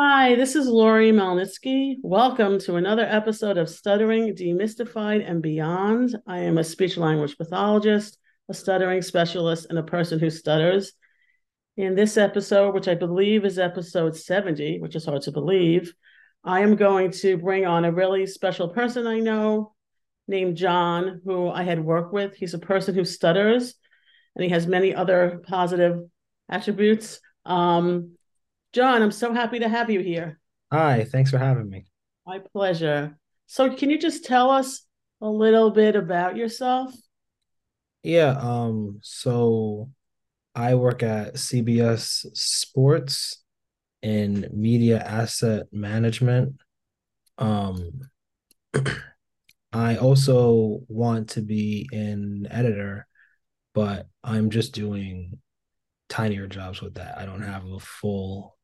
Hi, this is Lori Melnitsky. Welcome to another episode of Stuttering Demystified and Beyond. I am a speech language pathologist, a stuttering specialist, and a person who stutters. In this episode, which I believe is episode 70, which is hard to believe, I am going to bring on a really special person I know named John, who I had worked with. He's a person who stutters and he has many other positive attributes. Um, John, I'm so happy to have you here. Hi, thanks for having me. My pleasure. So, can you just tell us a little bit about yourself? Yeah, um, so I work at CBS Sports in media asset management. Um, I also want to be an editor, but I'm just doing tinier jobs with that. I don't have a full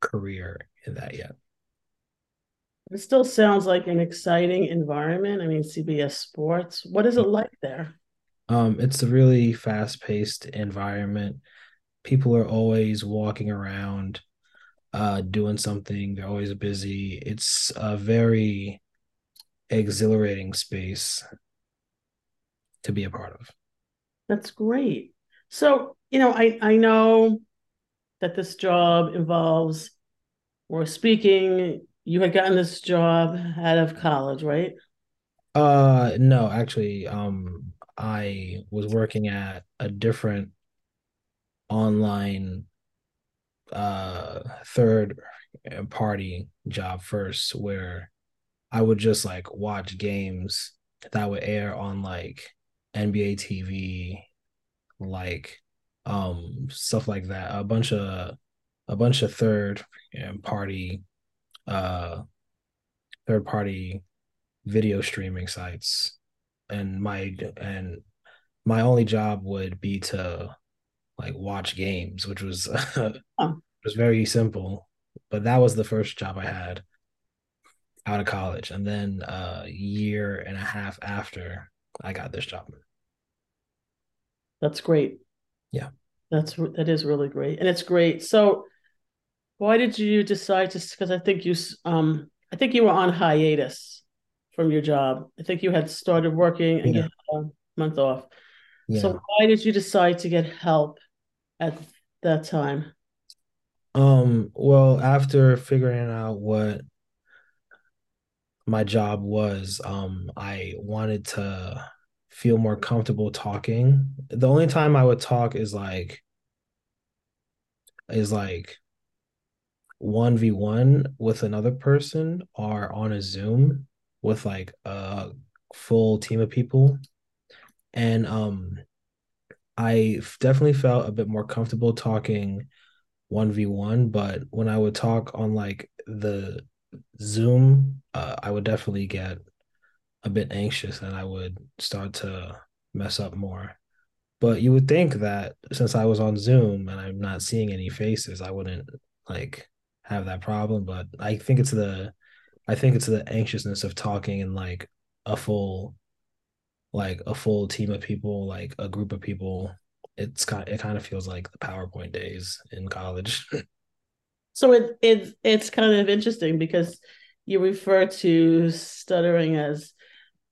career in that yet. It still sounds like an exciting environment. I mean, CBS Sports. What is it like there? Um, it's a really fast-paced environment. People are always walking around, uh, doing something. They're always busy. It's a very exhilarating space to be a part of. That's great. So, you know, I, I know that this job involves or speaking. You had gotten this job out of college, right? Uh, no, actually, um, I was working at a different online uh third party job first where I would just like watch games that would air on like NBA TV, like um stuff like that. A bunch of a bunch of third party uh third party video streaming sites. And my and my only job would be to like watch games which was oh. was very simple. But that was the first job i had out of college. And then a year and a half after i got this job. That's great yeah. That's that is really great and it's great. So why did you decide to because i think you um i think you were on hiatus from your job. I think you had started working and yeah. a month off. Yeah. so why did you decide to get help at that time? Um well after figuring out what my job was um i wanted to feel more comfortable talking the only time i would talk is like is like 1v1 with another person or on a Zoom with like a full team of people. And um I definitely felt a bit more comfortable talking 1v1, but when I would talk on like the Zoom, uh, I would definitely get a bit anxious and I would start to mess up more. But you would think that since I was on Zoom and I'm not seeing any faces, I wouldn't like have that problem. But I think it's the I think it's the anxiousness of talking in like a full like a full team of people, like a group of people. It's kind it kind of feels like the PowerPoint days in college. so it it it's kind of interesting because you refer to stuttering as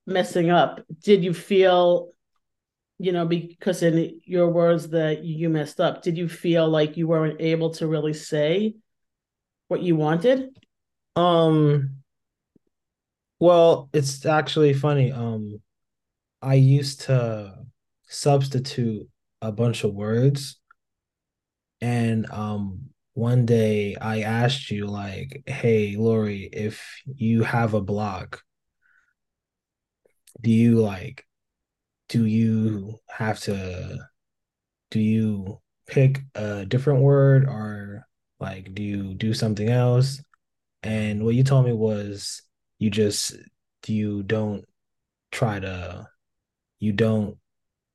messing up. Did you feel you know because in your words that you messed up did you feel like you weren't able to really say what you wanted? Um well, it's actually funny. Um I used to substitute a bunch of words and um one day I asked you like, "Hey, Lori, if you have a block, do you like do you have to do you pick a different word or like, do you do something else? And what you told me was you just you don't try to you don't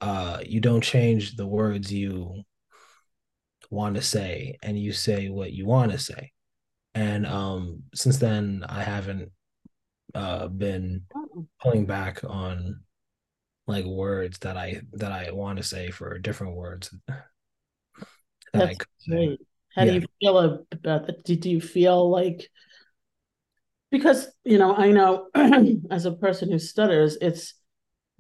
uh you don't change the words you want to say and you say what you want to say. And um since then I haven't uh been pulling back on like words that I that I want to say for different words that That's I could say. Great. How yeah. do you feel about that? Did you feel like because you know I know as a person who stutters, it's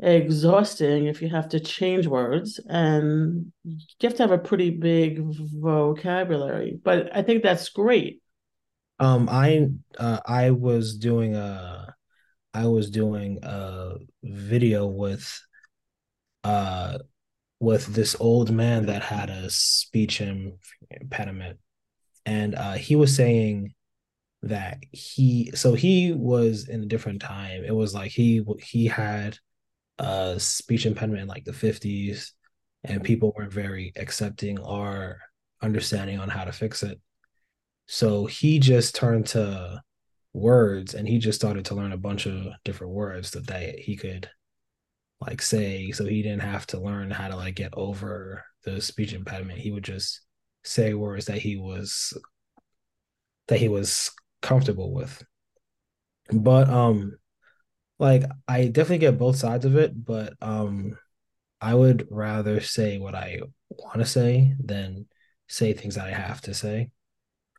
exhausting if you have to change words and you have to have a pretty big vocabulary. But I think that's great. Um, I uh, I was doing a I was doing a video with uh with this old man that had a speech impediment. And uh he was saying that he so he was in a different time. It was like he he had a speech impediment in like the 50s and people weren't very accepting or understanding on how to fix it. So he just turned to words and he just started to learn a bunch of different words that, that he could like say. So he didn't have to learn how to like get over the speech impediment. He would just say words that he was that he was comfortable with. But um like i definitely get both sides of it but um i would rather say what i want to say than say things that i have to say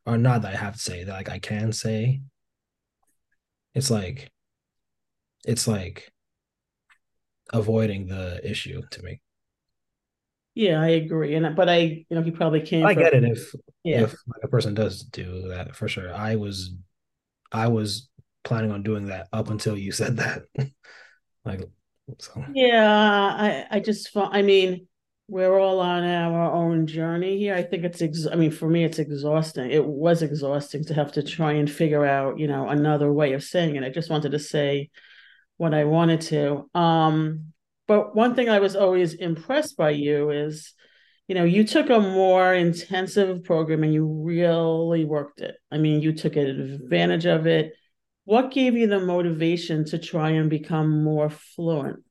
or not that i have to say that like i can say it's like it's like avoiding the issue to me. Yeah, I agree. And but I, you know, he probably came. I from, get it if yeah. if like a person does do that for sure. I was I was planning on doing that up until you said that. like so. Yeah, I I just I mean, we're all on our own journey here. I think it's ex- I mean, for me it's exhausting. It was exhausting to have to try and figure out, you know, another way of saying it. I just wanted to say what I wanted to. Um, but one thing I was always impressed by you is, you know, you took a more intensive program and you really worked it. I mean, you took advantage of it. What gave you the motivation to try and become more fluent?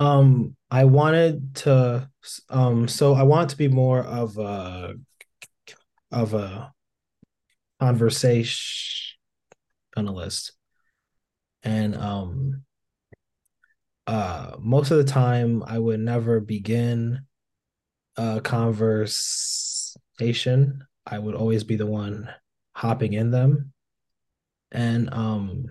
Um, I wanted to um so I want to be more of a of a conversation conversationalist and um uh most of the time I would never begin a conversation. I would always be the one hopping in them. And um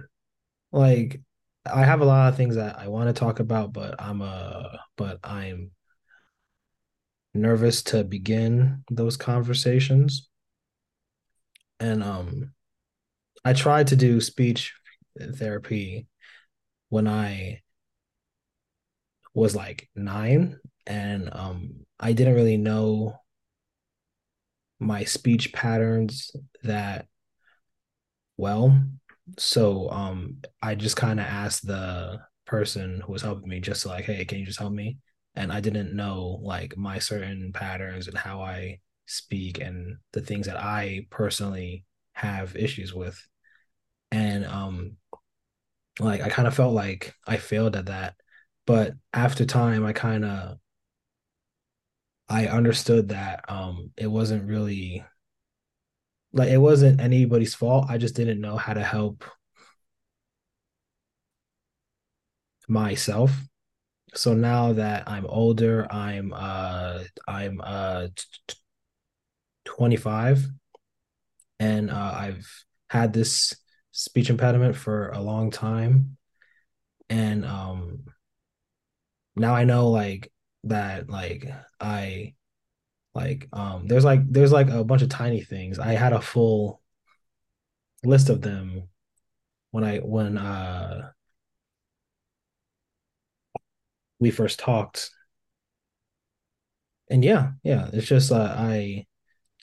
like I have a lot of things that I want to talk about, but I'm uh but I'm nervous to begin those conversations. And um I tried to do speech therapy when I was like nine, and um, I didn't really know my speech patterns that well. So um, I just kind of asked the person who was helping me just like, hey, can you just help me? And I didn't know like my certain patterns and how I speak and the things that I personally have issues with. And um like I kind of felt like I failed at that. But after time, I kind of I understood that um it wasn't really like it wasn't anybody's fault. I just didn't know how to help myself. So now that I'm older, I'm uh I'm uh 25 and uh, I've had this speech impediment for a long time and um now i know like that like i like um there's like there's like a bunch of tiny things i had a full list of them when i when uh we first talked and yeah yeah it's just uh, i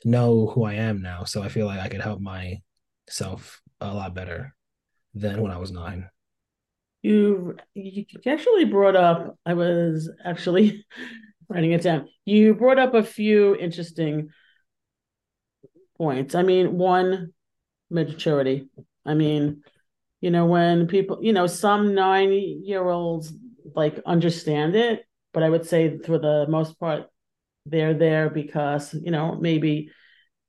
know who i am now so i feel like i could help myself a lot better than when I was nine. You you actually brought up. I was actually writing it down. You brought up a few interesting points. I mean, one maturity. I mean, you know, when people, you know, some nine year olds like understand it, but I would say for the most part, they're there because, you know, maybe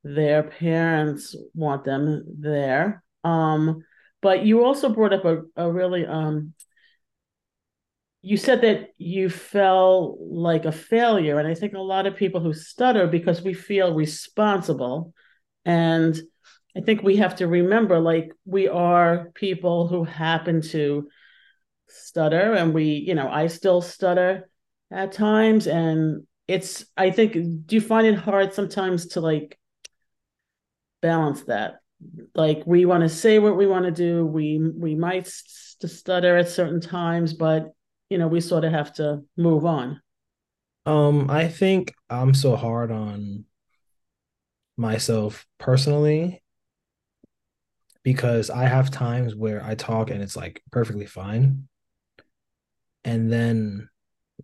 their parents want them there. Um, but you also brought up a, a really um, you said that you felt like a failure. And I think a lot of people who stutter because we feel responsible. And I think we have to remember like we are people who happen to stutter and we, you know, I still stutter at times. And it's, I think, do you find it hard sometimes to like balance that? Like we want to say what we want to do. We we might stutter at certain times, but you know, we sort of have to move on. Um, I think I'm so hard on myself personally because I have times where I talk and it's like perfectly fine. And then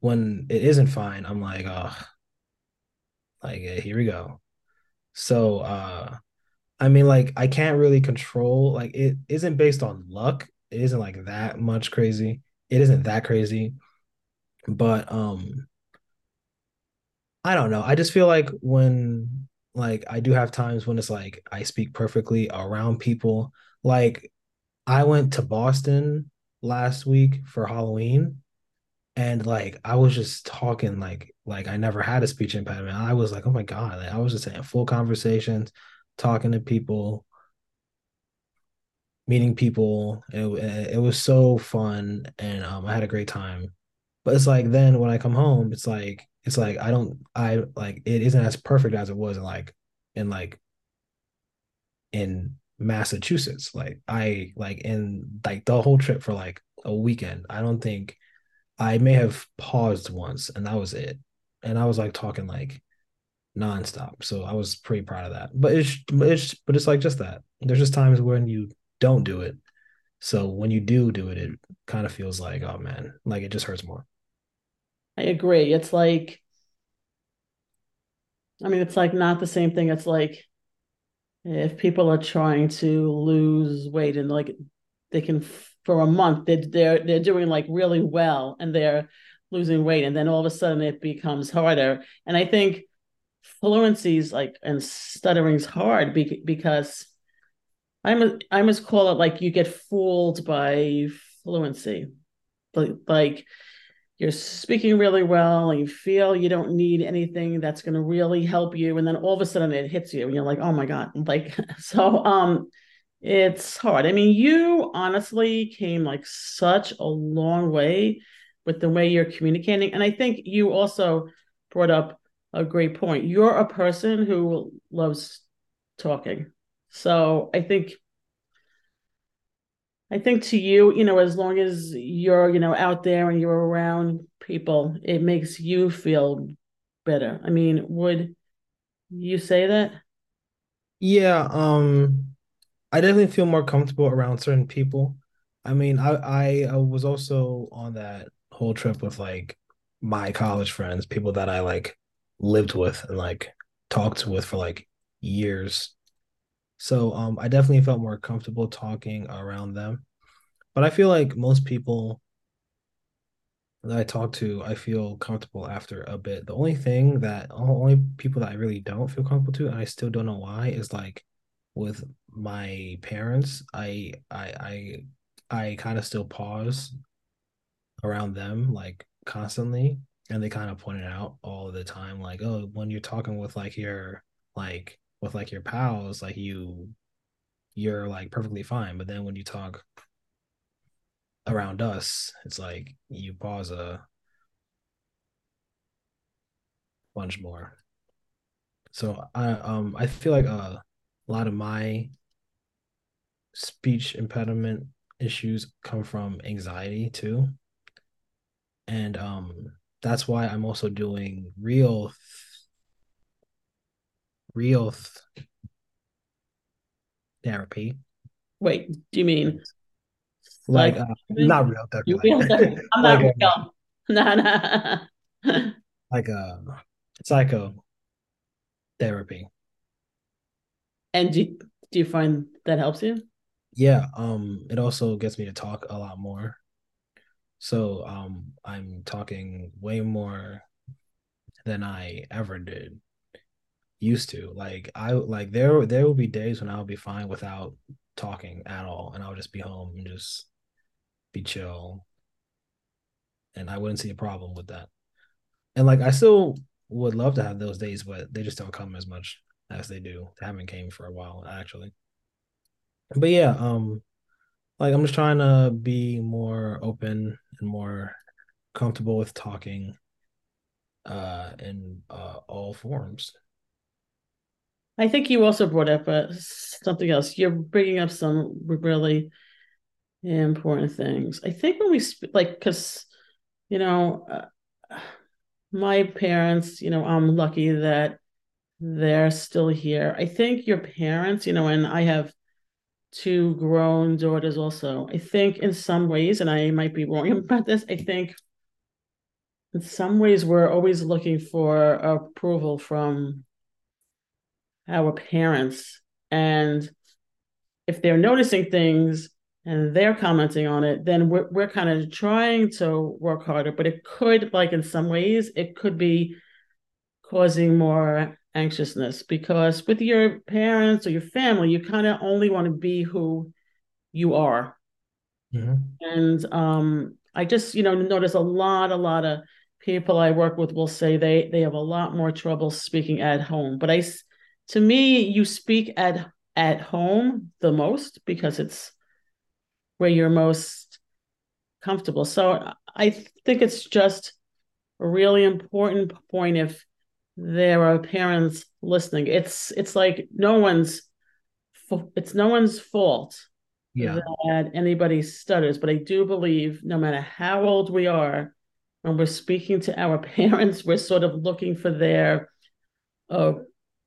when it isn't fine, I'm like, oh, like here we go. So uh I mean like I can't really control like it isn't based on luck. It isn't like that much crazy it isn't that crazy, but um, I don't know. I just feel like when like I do have times when it's like I speak perfectly around people. Like I went to Boston last week for Halloween and like I was just talking like like I never had a speech impediment. I was like, oh my god, like, I was just saying full conversations, talking to people, meeting people. It, it was so fun and um, I had a great time. But it's like then when I come home, it's like it's like I don't I like it isn't as perfect as it was in like in like in Massachusetts. Like I like in like the whole trip for like a weekend. I don't think I may have paused once and that was it. And I was like talking like nonstop. So I was pretty proud of that. But it's it's but it's like just that. There's just times when you don't do it. So when you do do it, it mm. kind of feels like, oh man, like it just hurts more. I agree. It's like, I mean, it's like not the same thing. It's like if people are trying to lose weight and like they can for a month they're they're they're doing like really well and they're losing weight and then all of a sudden it becomes harder. And I think fluency is like and stuttering's hard because I'm I must call it like you get fooled by fluency, like you're speaking really well and you feel you don't need anything that's going to really help you and then all of a sudden it hits you and you're like oh my god like so um it's hard. I mean you honestly came like such a long way with the way you're communicating and i think you also brought up a great point. You're a person who loves talking so I think I think to you, you know, as long as you're, you know, out there and you're around people, it makes you feel better. I mean, would you say that? Yeah, um I definitely feel more comfortable around certain people. I mean, I I, was also on that whole trip with like my college friends, people that I like lived with and like talked with for like years. So um, I definitely felt more comfortable talking around them. But I feel like most people that I talk to, I feel comfortable after a bit. The only thing that only people that I really don't feel comfortable to, and I still don't know why, is like with my parents. I I I I kind of still pause around them like constantly, and they kind of point it out all the time, like, oh, when you're talking with like your like with like your pals, like you you're like perfectly fine. But then when you talk around us, it's like you pause a bunch more. So I um I feel like a lot of my speech impediment issues come from anxiety too. And um that's why I'm also doing real real th- therapy. Wait, do you mean like, uh, not real therapy? Like, I'm not like, real. Uh, no, no. like a uh, psycho therapy. And do do you find that helps you? Yeah, um, it also gets me to talk a lot more. So um, I'm talking way more than I ever did used to. Like I like there there will be days when I'll be fine without talking at all, and I'll just be home and just be chill. and I wouldn't see a problem with that. And like I still would love to have those days, but they just don't come as much as they do. They haven't came for a while actually. But yeah, um, like I'm just trying to be more open and more comfortable with talking uh in uh all forms. I think you also brought up uh, something else. You're bringing up some really important things. I think when we sp- like, because you know, uh, my parents, you know, I'm lucky that they're still here. I think your parents, you know, and I have two grown daughters also. I think in some ways, and I might be wrong about this, I think in some ways we're always looking for approval from our parents. And if they're noticing things and they're commenting on it, then we're, we're kind of trying to work harder. But it could, like in some ways, it could be causing more anxiousness because with your parents or your family, you kind of only want to be who you are. Mm-hmm. And um, I just, you know, notice a lot, a lot of people I work with will say they they have a lot more trouble speaking at home. But I, to me, you speak at at home the most because it's where you're most comfortable. So I think it's just a really important point if there are parents listening. It's it's like no one's it's no one's fault yeah. that anybody stutters, but I do believe no matter how old we are, when we're speaking to our parents, we're sort of looking for their uh,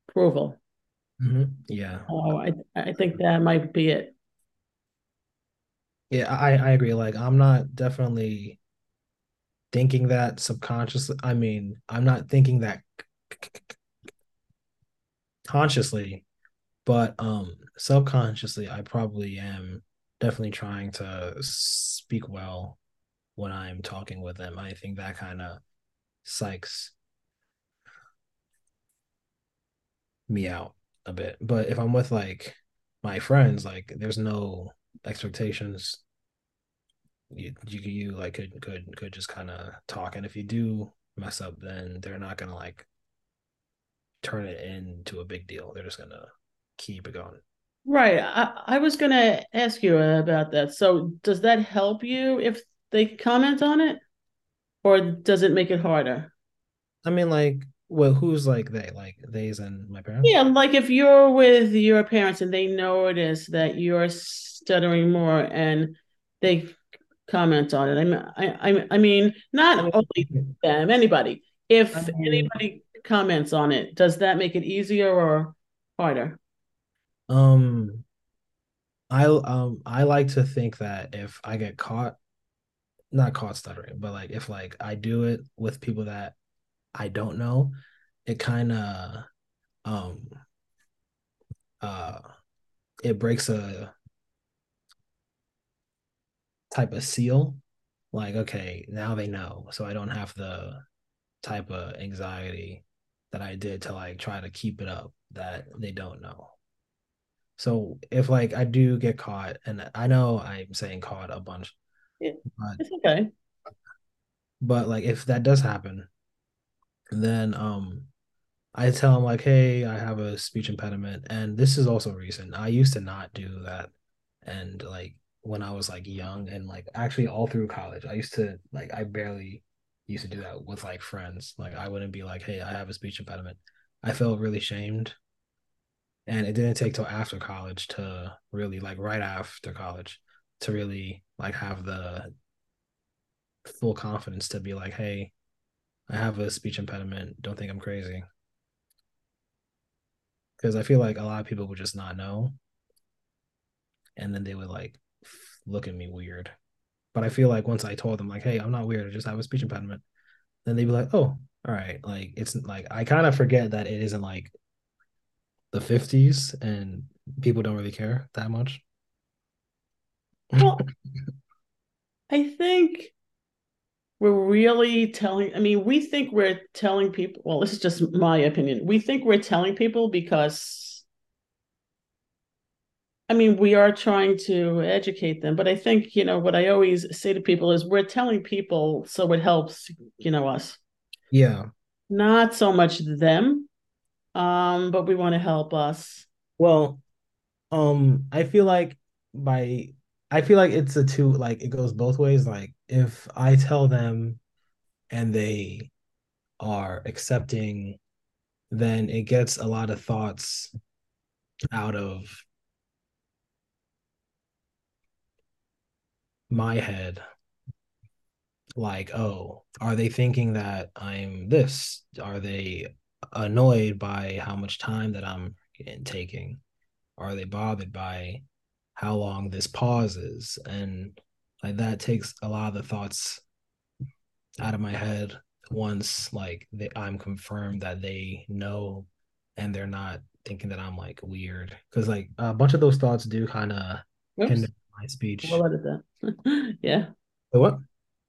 approval. Mm-hmm. Yeah. Oh, I I think that might be it. Yeah, I I agree. Like I'm not definitely thinking that subconsciously. I mean, I'm not thinking that consciously, but um subconsciously I probably am definitely trying to speak well when I'm talking with them. I think that kind of psychs me out a bit. But if I'm with like my friends, like there's no expectations. You you you like could could could just kind of talk, and if you do mess up, then they're not gonna like turn it into a big deal. They're just gonna keep it going. Right. I, I was gonna ask you about that. So does that help you if they comment on it? Or does it make it harder? I mean, like, well, who's like they? Like they's and my parents? Yeah, like if you're with your parents and they notice that you're stuttering more and they comment on it. I mean, I, I, mean, not only them, anybody. If I mean, anybody comments on it, does that make it easier or harder? Um, I um I like to think that if I get caught, not caught stuttering, but like if like I do it with people that I don't know, it kind of um uh it breaks a type of seal. Like okay now they know. So i don't have the type of anxiety that i did to like try to keep it up that they don't know. So if like i do get caught and i know i'm saying caught a bunch yeah, but, it's okay. but like if that does happen then um I tell them like, hey, I have a speech impediment, and this is also recent. I used to not do that, and like when I was like young and like actually all through college. I used to like I barely used to do that with like friends. Like I wouldn't be like, "Hey, I have a speech impediment." I felt really shamed. And it didn't take till after college to really like right after college to really like have the full confidence to be like, "Hey, I have a speech impediment. Don't think I'm crazy." Because I feel like a lot of people would just not know. And then they would like look at me weird. But I feel like once I told them like, "Hey, I'm not weird. I just have a speech impediment," then they'd be like, "Oh, all right." Like it's like I kind of forget that it isn't like the 50s and people don't really care that much. Well, I think we're really telling i mean we think we're telling people well this is just my opinion we think we're telling people because I mean, we are trying to educate them, but I think, you know, what I always say to people is we're telling people so it helps, you know, us. Yeah. Not so much them, um, but we want to help us. Well, um, I feel like by I feel like it's a two like it goes both ways. Like if I tell them and they are accepting, then it gets a lot of thoughts out of my head. Like oh are they thinking that i'm this? Are they annoyed by how much time that i'm taking? Are they bothered by how long this pause is? And like that takes a lot of the thoughts out of my head once like they, i'm confirmed that they know and they're not thinking that i'm like weird. Because like a bunch of those thoughts do kind of hinder my speech. We'll edit that. Yeah. The what?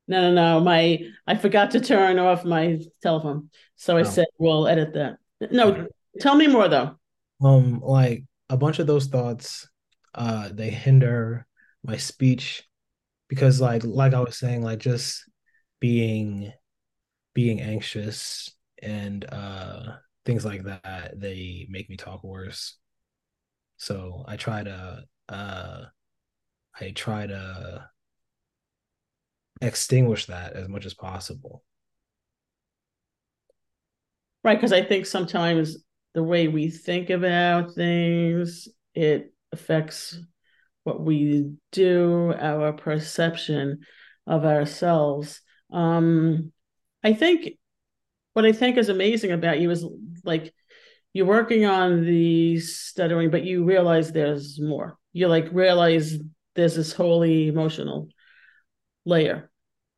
No no no. My i forgot to turn off my telephone. So i oh. said we'll edit that. No tell me more though. Um like a bunch of those thoughts uh they hinder my speech because like like I was saying like just being being anxious and uh things like that they make me talk worse. So I try to uh I try to extinguish that as much as possible. Right because I think sometimes the way we think about things it affects what we do, our perception of ourselves. Um, I think what I think is amazing about you is like you're working on the stuttering, but you realize there's more. You like realize there's this wholly emotional layer.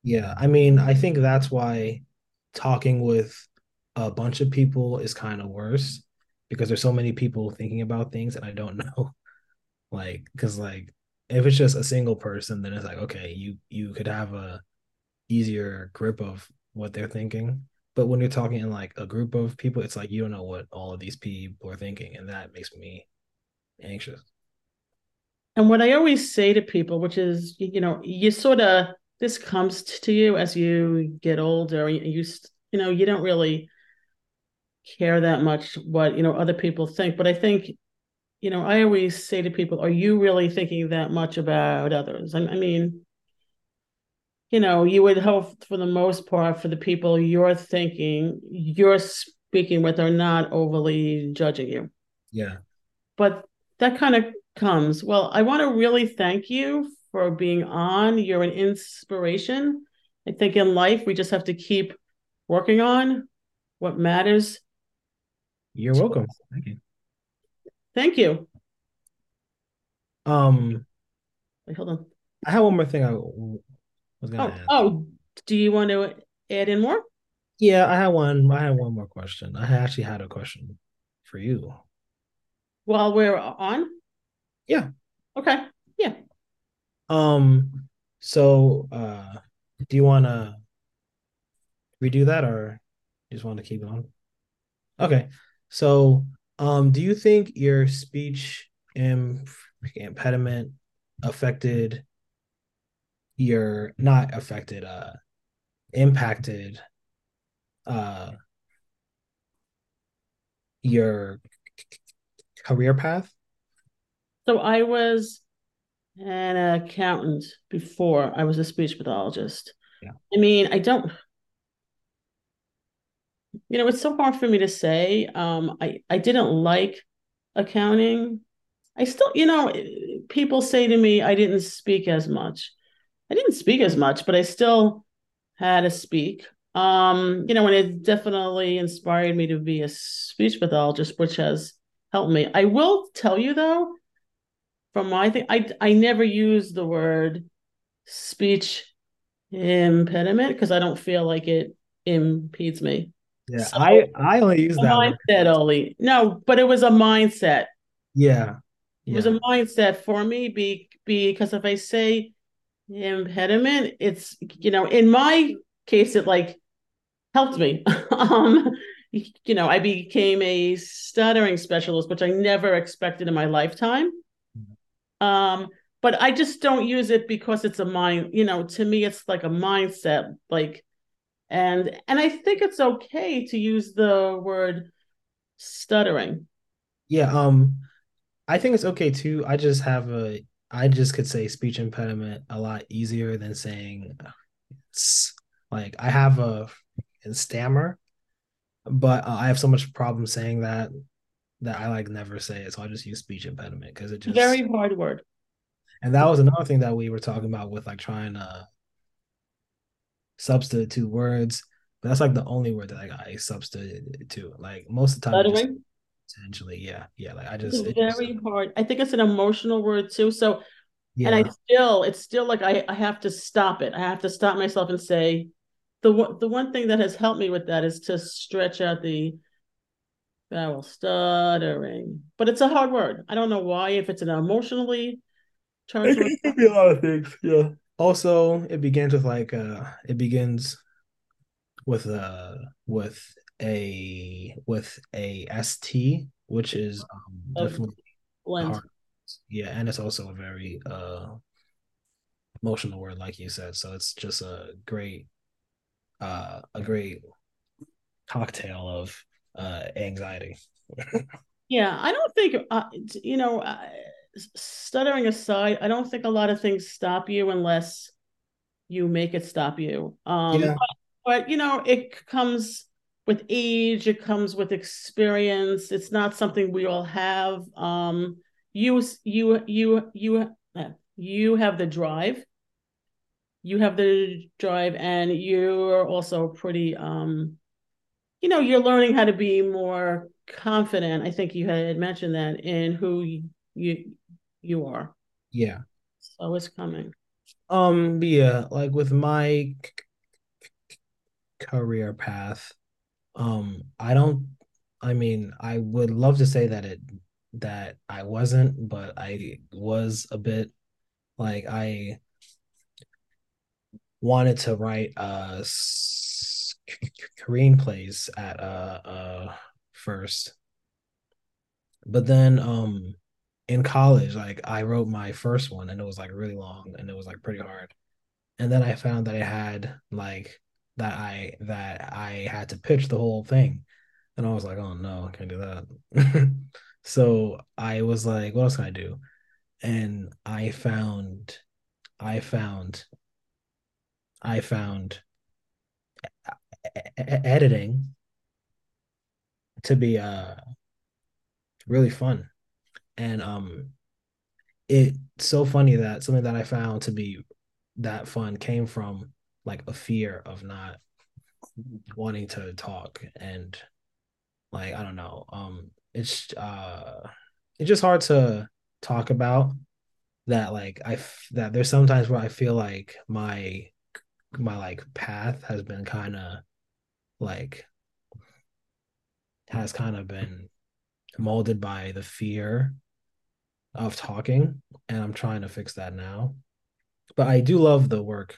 Yeah, I mean, I think that's why talking with a bunch of people is kind of worse because there's so many people thinking about things and I don't know. Like, because like if it's just a single person, then it's like okay, you you could have a easier grip of what they're thinking. But when you're talking in like a group of people, it's like you don't know what all of these people are thinking, and that makes me anxious. And what I always say to people, which is, you know, you sort of this comes to you as you get older. You you know, you don't really care that much what you know other people think but i think you know i always say to people are you really thinking that much about others? I, I mean you know you would hope for the most part for the people you're thinking you're speaking with are not overly judging you. Yeah. But that kind of comes. Well i want to really thank you for being on. You're an inspiration. I think in life we just have to keep working on what matters. You're welcome. Thank you. Thank you. Um, Wait, hold on. I have one more thing I was gonna oh, add. Oh, do you want to add in more? Yeah, I had one. I had one more question. I actually had a question for you. While we're on. Yeah. Okay. Yeah. Um. So, uh, do you want to redo that, or you just want to keep going? Okay. So, um, do you think your speech impediment affected your not affected uh impacted uh your career path? So I was an accountant before I was a speech pathologist. Yeah. I mean, I don't you know, it's so hard for me to say. Um, I, I didn't like accounting. I still, you know, people say to me, I didn't speak as much. I didn't speak as much, but I still had to speak. Um, you know, and it definitely inspired me to be a speech pathologist, which has helped me. I will tell you though, from my thing, I I never use the word speech impediment because I don't feel like it impedes me. Yeah, so I I only use that mindset only. No, but it was a mindset. Yeah. yeah. It was a mindset for me be, because if I say impediment, it's you know, in my case it like helped me. um you know, I became a stuttering specialist, which I never expected in my lifetime. Um, but I just don't use it because it's a mind, you know, to me it's like a mindset like and and I think it's okay to use the word stuttering. Yeah, um I think it's okay too. I just have a I just could say speech impediment a lot easier than saying like I have a, a stammer, but uh, I have so much problem saying that that I like never say it. So I just use speech impediment because it just very hard word. And that was another thing that we were talking about with like trying to substitute words. But that's like the only word that like, I substitute to. Like most of the time, just, essentially, yeah, yeah. Like I just it's very just, hard. I think it's an emotional word too. So, yeah. and I still, it's still like I, I have to stop it. I have to stop myself and say, the the one thing that has helped me with that is to stretch out the vowel stuttering. But it's a hard word. I don't know why. If it's an emotionally charged, it could be a lot of things. Yeah. Also, it begins with like uh, it begins with uh with a with a st, which is um, definitely hard. Yeah, and it's also a very uh emotional word, like you said. So it's just a great uh, a great cocktail of uh, anxiety. yeah, I don't think uh, you know. Uh, stuttering aside, I don't think a lot of things stop you unless you make it stop you. Um, yeah. but, but you know, it comes with age. It comes with experience. It's not something we all have. Um, you, you, you, you, you have the drive you have the drive and you're also pretty um you know you're learning how to be more confident i think you had mentioned that in who you you are. Yeah. So it's coming. Um yeah like with my career path um i don't i mean i would love to say that it that i wasn't but i was a bit like i wanted to write uh Korean plays at uh uh first. But then um in college, like I wrote my first one and it was like really long and it was like pretty hard. And then I found that I had like that I that I had to pitch the whole thing. And I was like, oh no, I can't do that. so I was like, what else can I do? And I found I found I found editing to be uh really fun and um it's so funny that something that i found to be that fun came from like a fear of not wanting to talk. And like i don't know um it's uh it's just hard to talk about that like i that there's sometimes where i feel like my my like path has been kind of like has kind of been molded by the fear of talking and i'm trying to fix that now. But i do love the work.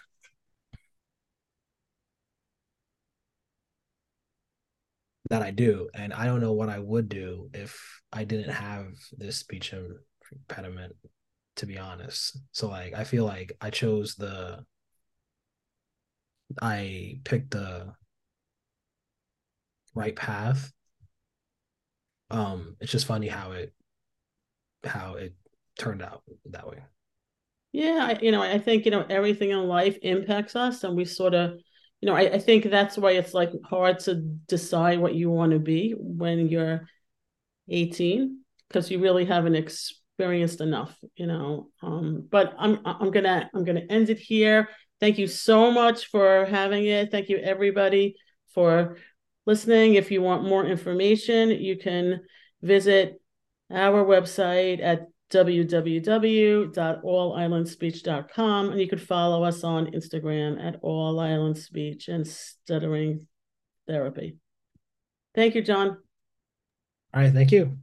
That i do and i don't know what i would do if i didn't have this speech impediment to be honest. So like i feel like i chose the I picked the right path. Um, it's just funny how it how it turned out that way. Yeah, I, you know, I think you know everything in life impacts us, and we sort of, you know, I, I think that's why it's like hard to decide what you want to be when you're 18 because you really haven't experienced enough, you know. Um, but I'm I'm gonna I'm gonna end it here. Thank you so much for having it. Thank you, everybody, for listening. If you want more information, you can visit our website at www.allislandspeech.com and you can follow us on Instagram at All Island Speech and Stuttering Therapy. Thank you, John. All right, thank you.